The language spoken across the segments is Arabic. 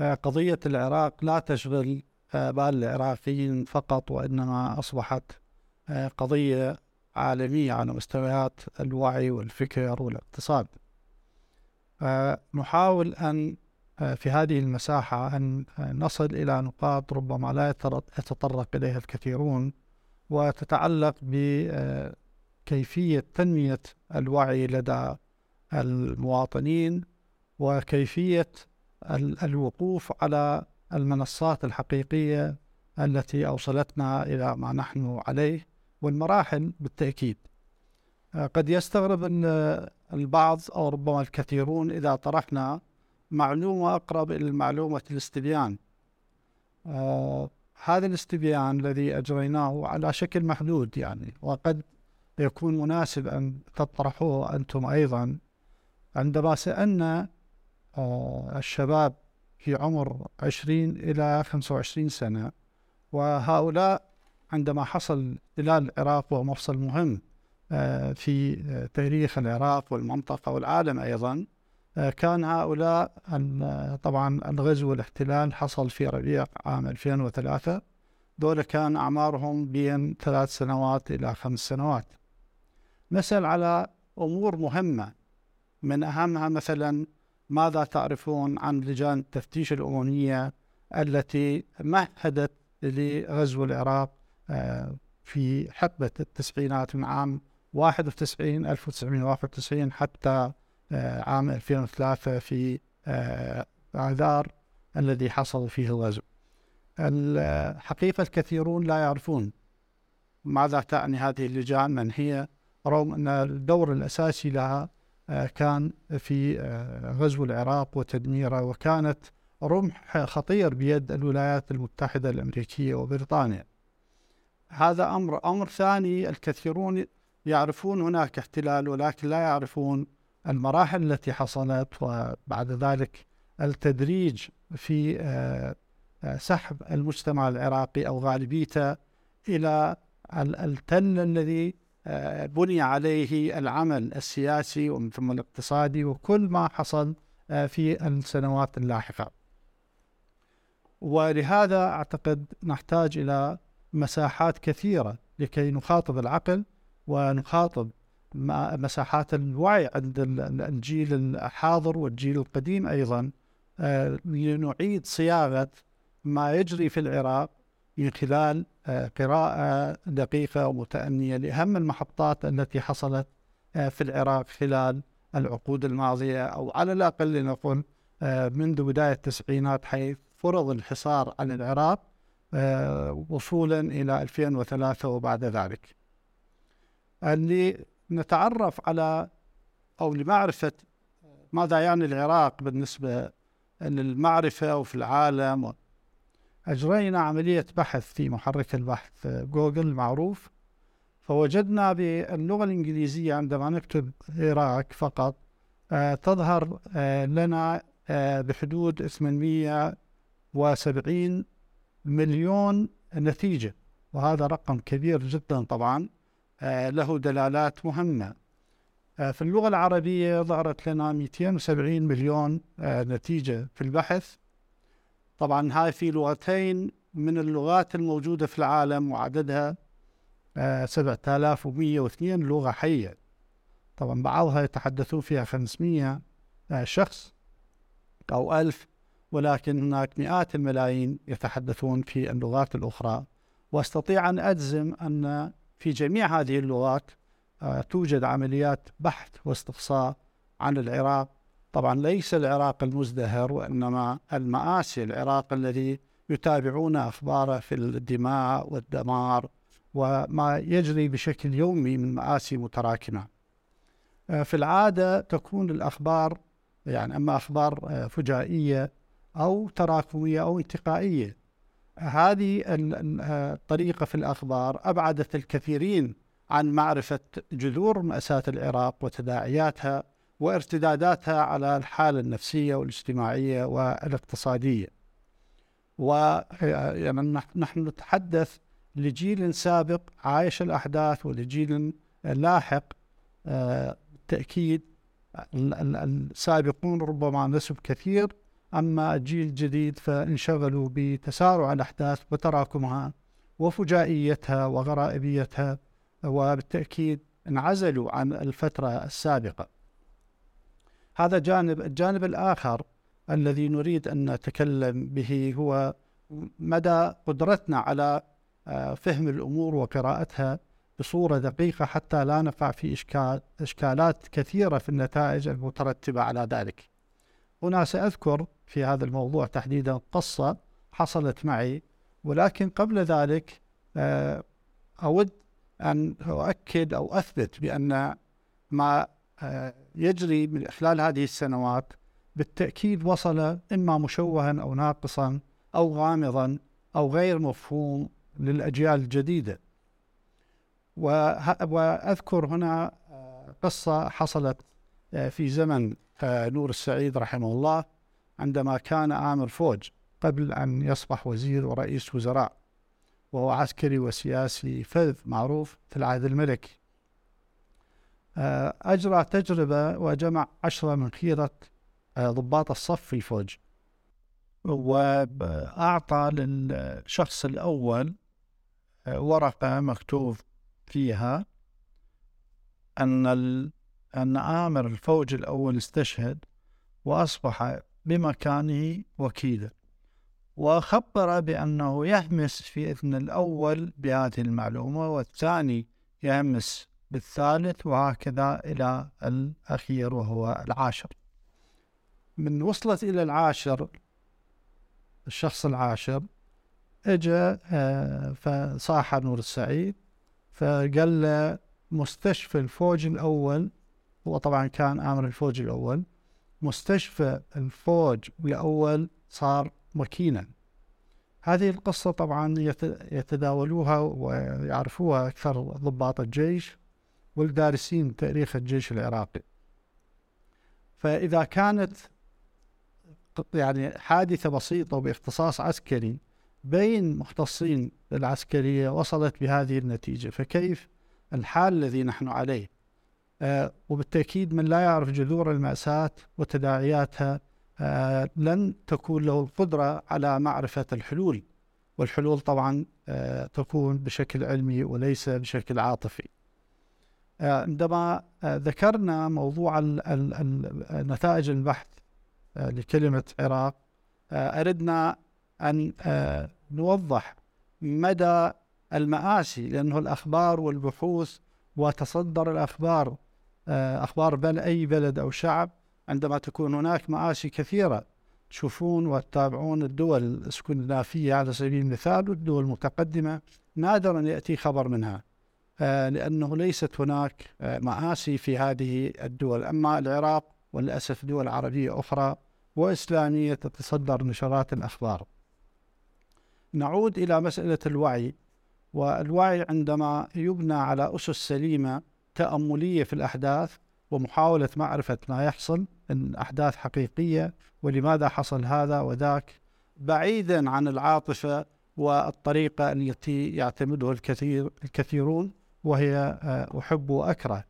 قضية العراق لا تشغل بال العراقيين فقط وإنما أصبحت قضية عالمية على مستويات الوعي والفكر والاقتصاد. نحاول أن في هذه المساحة أن نصل إلى نقاط ربما لا يتطرق إليها الكثيرون وتتعلق بكيفية تنمية الوعي لدى المواطنين وكيفية الوقوف على المنصات الحقيقية التي أوصلتنا إلى ما نحن عليه والمراحل بالتأكيد. قد يستغرب البعض أو ربما الكثيرون إذا طرحنا معلومة أقرب إلى معلومة الاستبيان. آه هذا الاستبيان الذي أجريناه على شكل محدود يعني وقد يكون مناسب أن تطرحوه أنتم أيضا. عندما سألنا آه الشباب في عمر 20 إلى 25 سنة وهؤلاء عندما حصل احتلال العراق وهو مفصل مهم آه في تاريخ العراق والمنطقة والعالم أيضا آه، كان هؤلاء طبعا الغزو والاحتلال حصل في ربيع عام 2003 دول كان أعمارهم بين ثلاث سنوات إلى خمس سنوات. نسأل على أمور مهمة من أهمها مثلا ماذا تعرفون عن لجان التفتيش الأممية التي مهدت لغزو العراق آه، في حقبة التسعينات من عام 91 1991 حتى آه، عام 2003 في آه، آذار الذي حصل فيه الغزو. الحقيقة الكثيرون لا يعرفون ماذا تعني هذه اللجان من هي رغم أن الدور الأساسي لها كان في غزو العراق وتدميره وكانت رمح خطير بيد الولايات المتحدة الأمريكية وبريطانيا. هذا أمر أمر ثاني الكثيرون يعرفون هناك احتلال ولكن لا يعرفون المراحل التي حصلت وبعد ذلك التدريج في آه، آه، سحب المجتمع العراقي أو غالبيته إلى التل الذي آه، بني عليه العمل السياسي ومن ثم الاقتصادي وكل ما حصل في السنوات اللاحقة. ولهذا أعتقد نحتاج إلى مساحات كثيرة لكي نخاطب العقل ونخاطب مساحات الوعي عند الجيل الحاضر والجيل القديم أيضا آه، لنعيد صياغة ما يجري في العراق من خلال آه، قراءة دقيقة ومتأنية لأهم المحطات التي حصلت آه، في العراق خلال العقود الماضية أو على الأقل لنقل منذ بداية التسعينات حيث فرض الحصار على العراق وصولا إلى 2003 وبعد ذلك. اللي نتعرف على أو لمعرفة ماذا يعني العراق بالنسبة للمعرفة وفي العالم أجرينا عملية بحث في محرك البحث جوجل المعروف فوجدنا باللغة الإنجليزية عندما نكتب العراق فقط آه تظهر آه لنا آه بحدود 870 مليون نتيجة. وهذا رقم كبير جدا طبعا آه، له دلالات مهمة. آه، في اللغة العربية ظهرت لنا 270 مليون آه، نتيجة في البحث. طبعا هاي في لغتين من اللغات الموجودة في العالم وعددها 7102 لغة حية. طبعا بعضها يتحدثون فيها 500 شخص أو ألف ولكن هناك مئات الملايين يتحدثون في اللغات الأخرى. وأستطيع أن أجزم أن في جميع هذه اللغات آه، توجد عمليات بحث واستقصاء عن العراق طبعا ليس العراق المزدهر وإنما المآسي العراق الذي يتابعون أخباره في الدماء والدمار وما يجري بشكل يومي من مآسي متراكمة. آه، في العادة تكون الأخبار يعني أما أخبار آه، فجائية أو تراكمية أو انتقائية. هذه الطريقة في الأخبار. أبعدت الكثيرين عن معرفة جذور مأساة العراق وتداعياتها وارتداداتها على الحالة النفسية والاجتماعية والاقتصادية. ويعني نحن نتحدث لجيل سابق عايش الأحداث ولجيل لاحق بالتأكيد السابقون ربما نسب كثير. أما الجيل الجديد فانشغلوا بتسارع الأحداث وتراكمها وفجائيتها وغرائبيتها وبالتأكيد انعزلوا عن الفترة السابقة. هذا جانب الجانب الآخر الذي نريد أن نتكلم به هو مدى قدرتنا على آه، فهم الأمور وقراءتها بصورة دقيقة حتى لا نقع في إشكال إشكالات كثيرة في النتائج المترتبة على ذلك. هنا سأذكر في هذا الموضوع تحديدا قصة حصلت معي ولكن قبل ذلك آه، أود أن أؤكد أو أثبت بأن ما يجري من خلال هذه السنوات بالتأكيد وصل إما مشوها أو ناقصا أو غامضا أو غير مفهوم للأجيال الجديدة. وأذكر هنا آه، قصة حصلت آه، في زمن نور السعيد رحمه الله عندما كان آمر فوج قبل أن يصبح وزير ورئيس وزراء وهو عسكري وسياسي فذ معروف في العهد الملكي. آه، أجرى تجربة وجمع عشرة من خيرة آه، ضباط الصف في الفوج. وأعطى للشخص الأول آه، ورقة مكتوب فيها أن أن آمر الفوج الأول استشهد وأصبح بمكانه وكيلا وخبر بأنه يهمس في إذن الأول بهذه المعلومة والثاني يهمس بالثالث وهكذا إلى الأخير وهو العاشر. من وصلت إلى العاشر الشخص العاشر اجى آه، فصاح نور السعيد فقال له مستشفى الفوج الأول هو طبعا كان آمر الفوج الأول مستشفى الفوج الأول صار مكينا. هذه القصة طبعا يتداولوها ويعرفوها أكثر ضباط الجيش. والدارسين تاريخ الجيش العراقي. فإذا كانت يعني حادثة بسيطة باختصاص عسكري بين مختصين بالعسكرية وصلت بهذه النتيجة فكيف الحال الذي نحن عليه؟ آه وبالتأكيد من لا يعرف جذور المأساة وتداعياتها آه لن تكون له القدرة على معرفة الحلول. والحلول طبعا آه تكون بشكل علمي وليس بشكل عاطفي. عندما آه، ذكرنا موضوع نتائج البحث آه، لكلمة عراق أردنا أن نوضح مدى المآسي لأنه الأخبار والبحوث وتصدر الأخبار أخبار بل أي بلد أو شعب عندما تكون هناك مآسي كثيرة. تشوفون وتتابعون الدول الإسكندنافية على سبيل المثال والدول المتقدمة نادرا يأتي خبر منها. آه، لأنه ليست هناك آه، مآسي في هذه الدول. أما العراق وللأسف دول عربية أخرى وإسلامية تتصدر نشرات الأخبار. نعود إلى مسألة الوعي. والوعي عندما يبنى على أسس سليمة تأملية في الأحداث ومحاولة معرفة ما يحصل من أحداث حقيقية ولماذا حصل هذا وذاك بعيدا عن العاطفة والطريقة التي يعتمدها الكثير الكثيرون. وهي آه، أحب وأكره.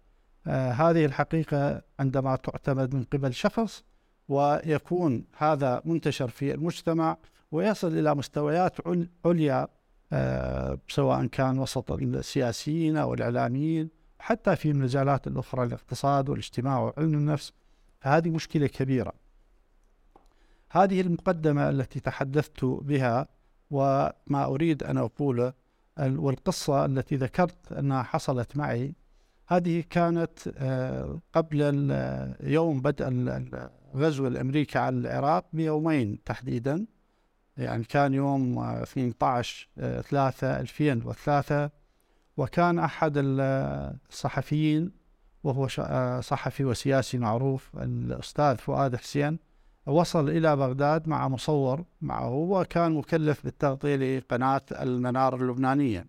آه، هذه الحقيقة عندما تعتمد من قبل شخص ويكون هذا منتشر في المجتمع ويصل إلى مستويات عليا آه، سواء كان وسط السياسيين أو الإعلاميين حتى في المجالات الأخرى الاقتصاد والاجتماع وعلم النفس. فهذه مشكلة كبيرة. هذه المقدمة التي تحدثت بها وما أريد أن أقوله والقصة التي ذكرت أنها حصلت معي هذه كانت آه، قبل يوم بدء الغزو الأمريكي على العراق بيومين تحديدا. يعني كان يوم 18 3 2003 وكان أحد الصحفيين وهو آه، صحفي وسياسي معروف الأستاذ فؤاد حسين وصل إلى بغداد مع مصور معه وكان مكلف بالتغطية لقناة المنار اللبنانية.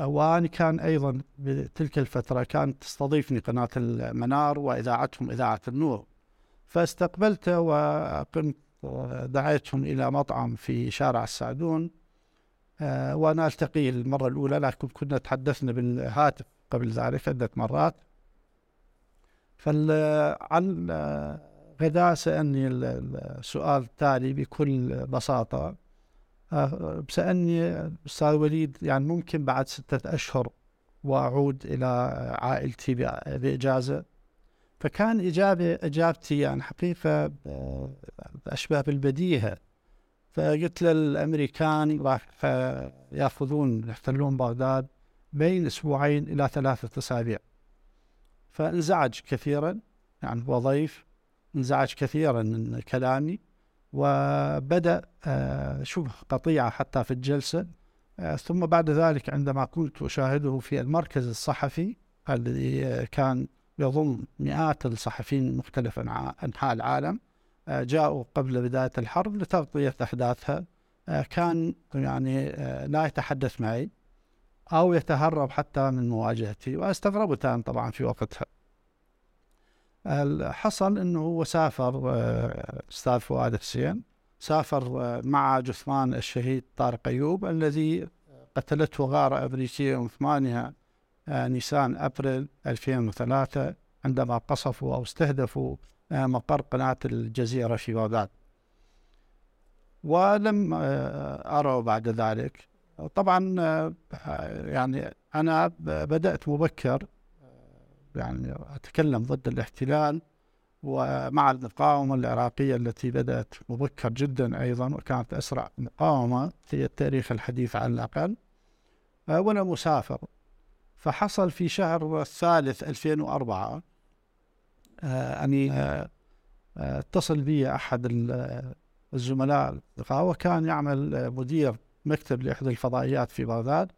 وأنا كان أيضا بتلك الفترة كانت تستضيفني قناة المنار وإذاعتهم إذاعة النور. فاستقبلت وقمت دعيتهم إلى مطعم في شارع السعدون. وأنا ألتقيه المرة الأولى لكن كنا تحدثنا بالهاتف قبل ذلك عدة مرات. فعن غدا سألني السؤال التالي بكل بساطة. آه، سألني أستاذ وليد يعني ممكن بعد ستة أشهر وأعود إلى عائلتي بإجازة؟ فكان إجابة إجابتي يعني حقيقة أشبه بالبديهة فقلت للأمريكان راح يأخذون يحتلون بغداد بين أسبوعين إلى ثلاثة أسابيع. فانزعج كثيرا يعني هو ضيف انزعج كثيرا من كلامي وبدأ آه، شبه قطيعة حتى في الجلسة. آه، ثم بعد ذلك عندما كنت أشاهده في المركز الصحفي الذي كان يضم مئات الصحفيين من مختلف أنحاء العالم آه، جاءوا قبل بداية الحرب لتغطية أحداثها. كان يعني لا يتحدث معي أو يتهرب حتى من مواجهتي وأستغربت أنا طبعا في وقتها. حصل إنه هو سافر آه، أستاذ فؤاد حسين سافر آه، مع جثمان الشهيد طارق أيوب الذي قتلته غارة امريكيه يوم 8 آه، نيسان أبريل 2003 عندما قصفوا أو استهدفوا مقر قناة الجزيرة في بغداد. ولم اروا بعد ذلك طبعا يعني أنا بدأت مبكر يعني أتكلم ضد الاحتلال ومع المقاومة العراقية التي بدأت مبكر جدا أيضا وكانت أسرع مقاومة في التاريخ الحديث على الأقل آه، وأنا مسافر. فحصل في شهر الثالث 2004 آه، أني آه، اتصل بي أحد الزملاء وكان يعمل مدير مكتب لإحدى الفضائيات في بغداد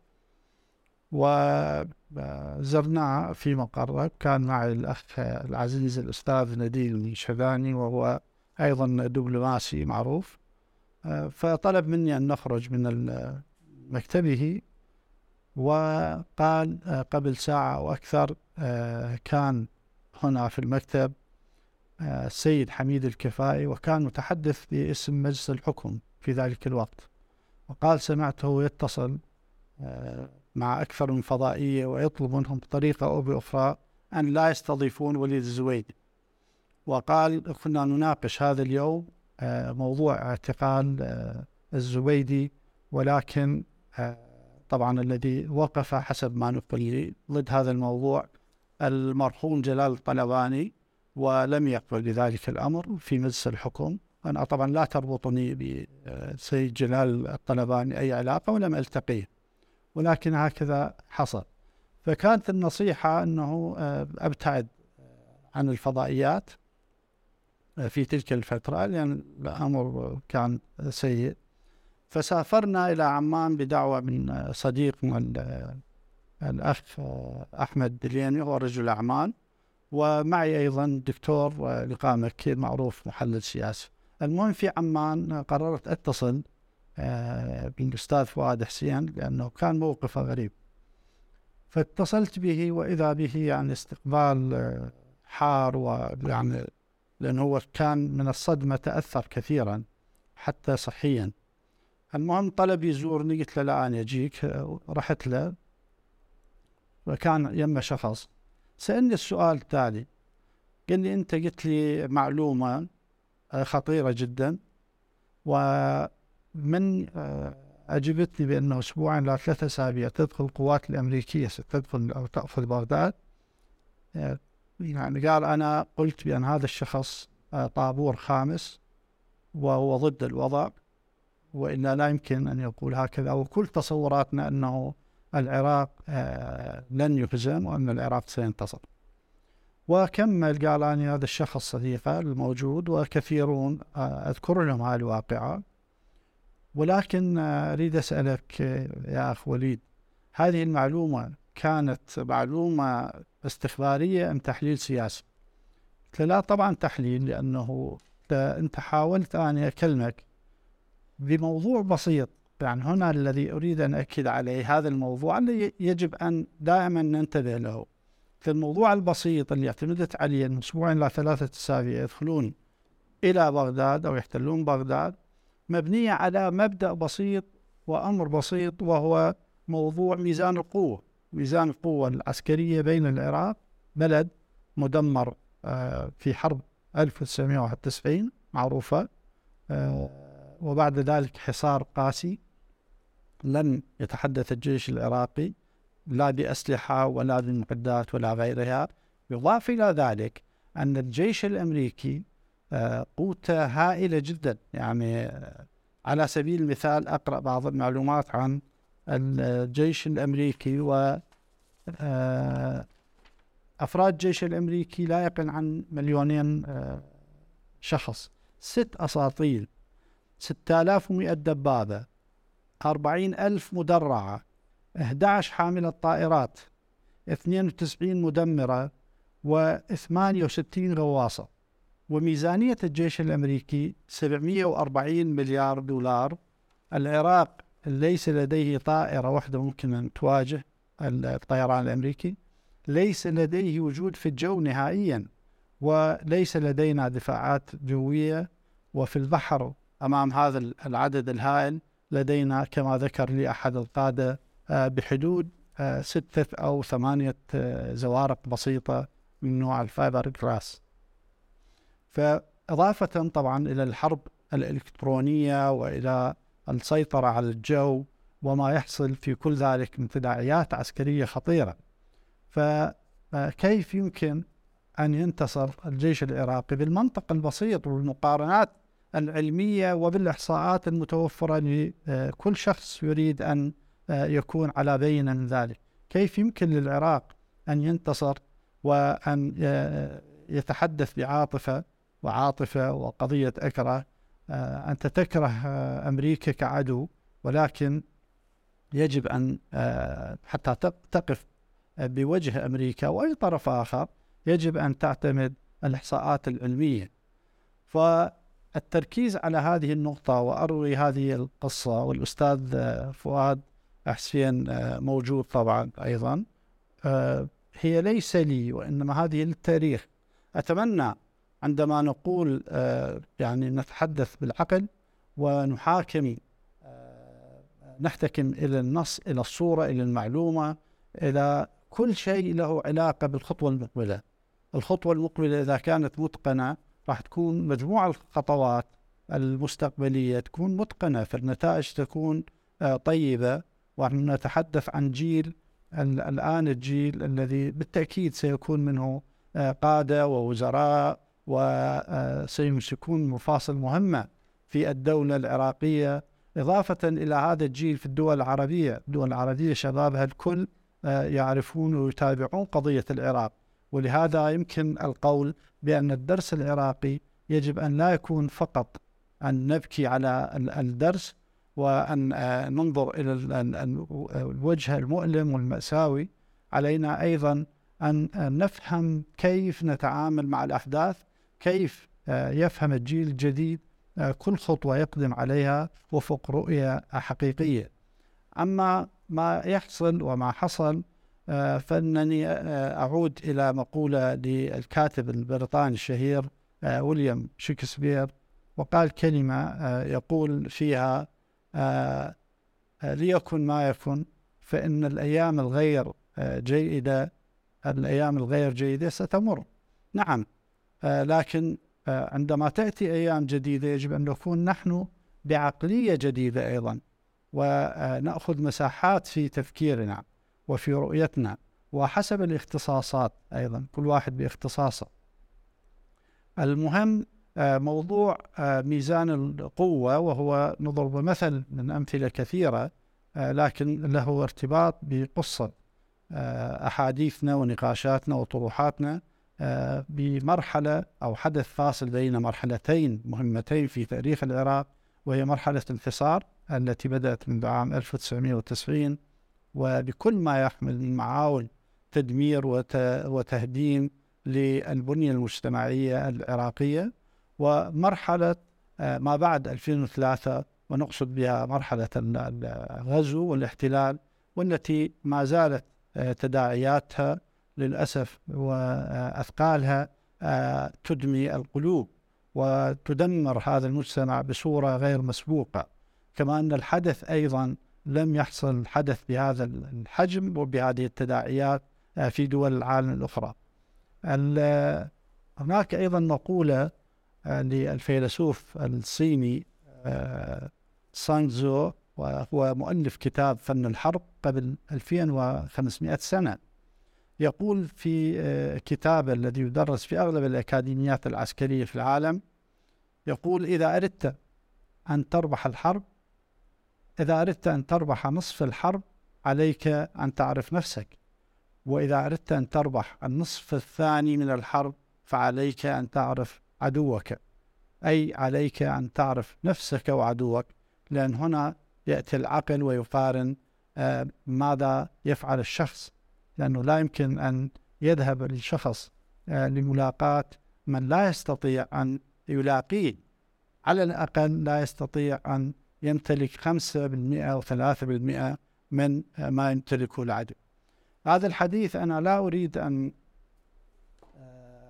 وزرناه في مقره كان معي الأخ العزيز الأستاذ نديم شذاني وهو أيضا دبلوماسي معروف. فطلب مني أن نخرج من مكتبه وقال قبل ساعة أو أكثر كان هنا في المكتب السيد حميد الكفائي وكان متحدث باسم مجلس الحكم في ذلك الوقت. وقال سمعته يتصل مع أكثر من فضائية ويطلب منهم بطريقة أو بأخرى أن لا يستضيفون وليد الزويدي وقال كنا نناقش هذا اليوم آه، موضوع اعتقال آه، الزويدي ولكن آه، طبعا الذي وقف حسب ما نقل لي ضد هذا الموضوع المرحوم جلال الطلباني ولم يقبل بذلك الأمر في مجلس الحكم. أنا طبعا لا تربطني بسيد جلال الطلباني أي علاقة ولم ألتقيه. ولكن هكذا حصل. فكانت النصيحة أنه آه، أبتعد عن الفضائيات آه، في تلك الفترة لأن الأمر كان سيء. فسافرنا إلى عمان بدعوة من صديقنا الأخ آه، أحمد دلياني هو رجل أعمال ومعي أيضا دكتور لقاء مكي معروف محلل سياسي. المهم في عمان قررت أتصل آه، بالأستاذ فؤاد حسين لأنه كان موقفه غريب. فاتصلت به وإذا به يعني استقبال آه، حار ويعني لأنه هو كان من الصدمة تأثر كثيرا حتى صحيا. المهم طلب يزورني قلت له لا أنا أجيك. آه، رحت له. وكان يمه شخص. سألني السؤال التالي. قال لي أنت قلت لي معلومة خطيرة جدا و من آه، أجبتني بأنه أسبوعين لا ثلاثة أسابيع تدخل القوات الأمريكية ستدخل أو تأخذ بغداد. آه، يعني قال أنا قلت بأن هذا الشخص آه، طابور خامس وهو ضد الوضع وإلا لا يمكن أن يقول هكذا. وكل تصوراتنا أنه العراق لن يهزم وأن العراق سينتصر. وكمل قال أنا هذا الشخص صديقه الموجود وكثيرون أذكر لهم هذه الواقعة. ولكن أريد أسألك يا أخ وليد هذه المعلومة كانت معلومة استخبارية أم تحليل سياسي؟ قلت لا طبعا تحليل لأنه أنت حاولت أن أكلمك بموضوع بسيط. يعني هنا الذي أريد أن أكد عليه هذا الموضوع الذي يجب أن دائما ننتبه له. الموضوع البسيط اللي اعتمدت عليه من أسبوعين إلى ثلاثة أسابيع يدخلون إلى بغداد أو يحتلون بغداد مبنية على مبدأ بسيط وأمر بسيط وهو موضوع ميزان القوة. ميزان القوة العسكرية بين العراق بلد مدمر آه، في حرب 1991 معروفة آه، وبعد ذلك حصار قاسي لم يتحدث الجيش العراقي لا بأسلحة ولا بمعدات ولا غيرها. يضاف إلى ذلك أن الجيش الأمريكي قوته هائلة جدا. يعني آه، على سبيل المثال أقرأ بعض المعلومات عن الجيش الأمريكي و أفراد الجيش الأمريكي لا يقل عن مليونين شخص. ست أساطيل 6100 دبابة 40 ألف مدرعة 11 حاملة طائرات 92 مدمرة و68 غواصة. وميزانية الجيش الأمريكي 740 مليار دولار. العراق ليس لديه طائرة واحدة ممكن أن تواجه الطيران الأمريكي. ليس لديه وجود في الجو نهائيا وليس لدينا دفاعات جوية. وفي البحر أمام هذا العدد الهائل لدينا كما ذكر لي أحد القادة آه، بحدود آه، ستة أو ثمانية آه، زوارق بسيطة من نوع الفايبر جراس فإضافة طبعا إلى الحرب الإلكترونية وإلى السيطرة على الجو وما يحصل في كل ذلك من تداعيات عسكرية خطيرة. فكيف يمكن أن ينتصر الجيش العراقي؟ بالمنطق البسيط والمقارنات العلمية وبالإحصاءات المتوفرة لكل شخص يريد أن يكون على بينة من ذلك. كيف يمكن للعراق أن ينتصر وأن يتحدث بعاطفة وعاطفة وقضية أكرة أنت تكره أمريكا كعدو ولكن يجب أن حتى تقف بوجه أمريكا وأي طرف آخر يجب أن تعتمد الإحصاءات العلمية. فالتركيز على هذه النقطة وأروي هذه القصة والأستاذ فؤاد حسين موجود طبعا أيضا هي ليس لي وإنما هذه للتاريخ. أتمنى عندما نقول يعني نتحدث بالعقل ونحاكم نحتكم إلى النص إلى الصورة إلى المعلومة إلى كل شيء له علاقة بالخطوة المقبلة. الخطوة المقبلة إذا كانت متقنة راح تكون مجموعة الخطوات المستقبلية تكون متقنة فالنتائج تكون آه، طيبة. ونحن نتحدث عن جيل الآن الجيل الذي بالتأكيد سيكون منه آه، قادة ووزراء وسيمسكون مفاصل مهمة في الدولة العراقية إضافة إلى هذا الجيل في الدول العربية. الدول العربية شبابها الكل آه، يعرفون ويتابعون قضية العراق. ولهذا يمكن القول بأن الدرس العراقي يجب أن لا يكون فقط أن نبكي على الدرس وأن آه، ننظر إلى الوجه المؤلم والمأساوي. علينا أيضا أن نفهم كيف نتعامل مع الأحداث كيف آه، يفهم الجيل الجديد كل خطوة يقدم عليها وفق رؤية حقيقية. أما ما يحصل وما حصل آه، فإنني آه، أعود إلى مقولة للكاتب البريطاني الشهير آه، ويليام شكسبير وقال كلمة يقول فيها ليكن ما يكن فإن الأيام الغير جيدة الأيام الغير جيدة ستمر. نعم. لكن عندما تأتي أيام جديدة يجب أن نكون نحن بعقلية جديدة أيضا وناخذ مساحات في تفكيرنا وفي رؤيتنا وحسب الاختصاصات أيضا كل واحد باختصاصه. المهم آه، موضوع آه، ميزان القوة وهو نضرب مثل من أمثلة كثيرة آه، لكن له ارتباط بقصة أحاديثنا ونقاشاتنا وطروحاتنا بمرحلة أو حدث فاصل بين مرحلتين مهمتين في تاريخ العراق وهي مرحلة الانحصار التي بدأت منذ عام 1990 وبكل ما يحمل من معاول تدمير وتهديم للبنية المجتمعية العراقية ومرحلة آه، ما بعد 2003 ونقصد بها مرحلة الغزو والاحتلال والتي ما زالت آه، تداعياتها للأسف وأثقالها آه، تدمي القلوب وتدمر هذا المجتمع بصورة غير مسبوقة. كما أن الحدث أيضا لم يحصل حدث بهذا الحجم وبهذه التداعيات آه، في دول العالم الأخرى. هناك أيضا مقولة للفيلسوف الصيني سانغزو وهو مؤلف كتاب فن الحرب قبل 2500 سنة. يقول في آه، كتابه الذي يدرس في أغلب الأكاديميات العسكرية في العالم يقول إذا أردت أن تربح الحرب إذا أردت أن تربح نصف الحرب عليك أن تعرف نفسك. وإذا أردت أن تربح النصف الثاني من الحرب فعليك أن تعرف عدوك. أي عليك أن تعرف نفسك وعدوك لأن هنا يأتي العقل ويقارن آه، ماذا يفعل الشخص. لأنه لا يمكن أن يذهب الشخص آه، لملاقاة من لا يستطيع أن يلاقيه. على الأقل لا يستطيع أن يمتلك 5% أو 3% من آه، ما يمتلكه العدو. هذا الحديث أنا لا أريد أن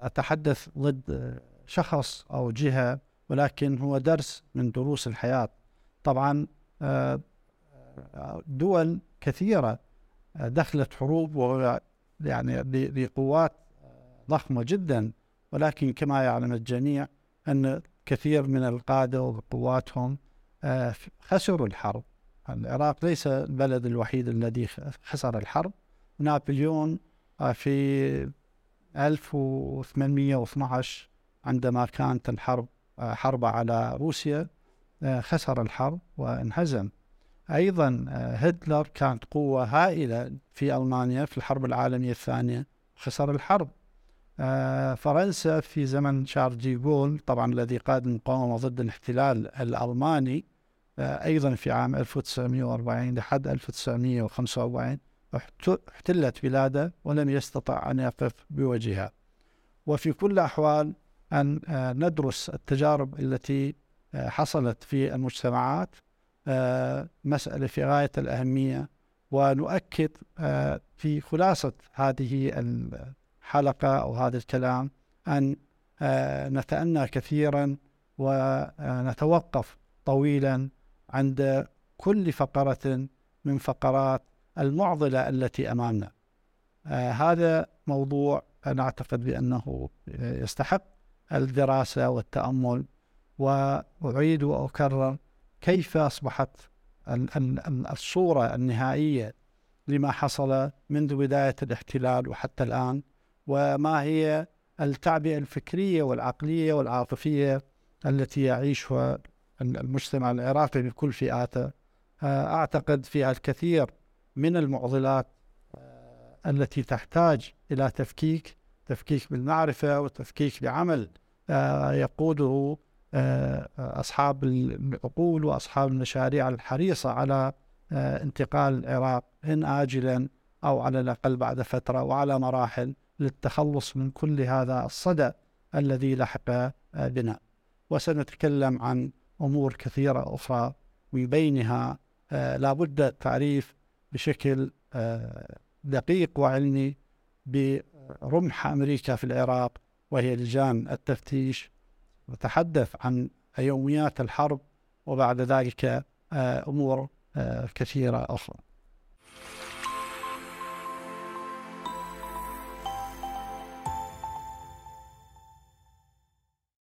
أتحدث ضد شخص أو جهة ولكن هو درس من دروس الحياة. طبعا آه، دول كثيرة آه، دخلت حروب يعني بقوات ضخمة جدا ولكن كما يعلم الجميع أن كثير من القادة وقواتهم آه، خسروا الحرب. العراق ليس البلد الوحيد الذي خسر الحرب. نابليون في 1812 عندما كانت الحرب حرب على روسيا آه، خسر الحرب وانهزم. أيضا آه، هتلر كانت قوة هائلة في ألمانيا في الحرب العالمية الثانية خسر الحرب. آه، فرنسا في زمن شارل دي جول طبعا الذي قاد المقاومة ضد الاحتلال الألماني أيضا في عام 1940 لحد 1945 احتلت بلاده ولم يستطع أن يقف بوجهها. وفي كل الأحوال أن ندرس التجارب التي حصلت في المجتمعات آه، مسألة في غاية الأهمية ونؤكد آه، في خلاصة هذه الحلقة أو هذا الكلام أن آه، نتأنى كثيرا ونتوقف طويلا عند كل فقرة من فقرات المعضلة التي أمامنا. هذا موضوع نعتقد بأنه يستحق الدراسة والتأمل وأعيد وأكرر كيف أصبحت الصورة النهائية لما حصل منذ بداية الاحتلال وحتى الآن؟ وما هي التعبئة الفكرية والعقلية والعاطفية التي يعيشها المجتمع العراقي بكل فئاته؟ أعتقد فيها الكثير من المعضلات التي تحتاج إلى تفكيك تفكيك بالمعرفة وتفكيك بعمل يقوده آه، أصحاب العقول وأصحاب المشاريع الحريصة على آه، انتقال العراق إن آجلا أو على الأقل بعد فترة وعلى مراحل للتخلص من كل هذا الصدى الذي لحق آه، بنا. وسنتكلم عن أمور كثيرة أخرى من بينها لابد التعريف بشكل دقيق وعلمي برمح أمريكا في العراق وهي لجان التفتيش وتحدث عن يوميات الحرب وبعد ذلك آه، أمور آه، كثيرة أخرى.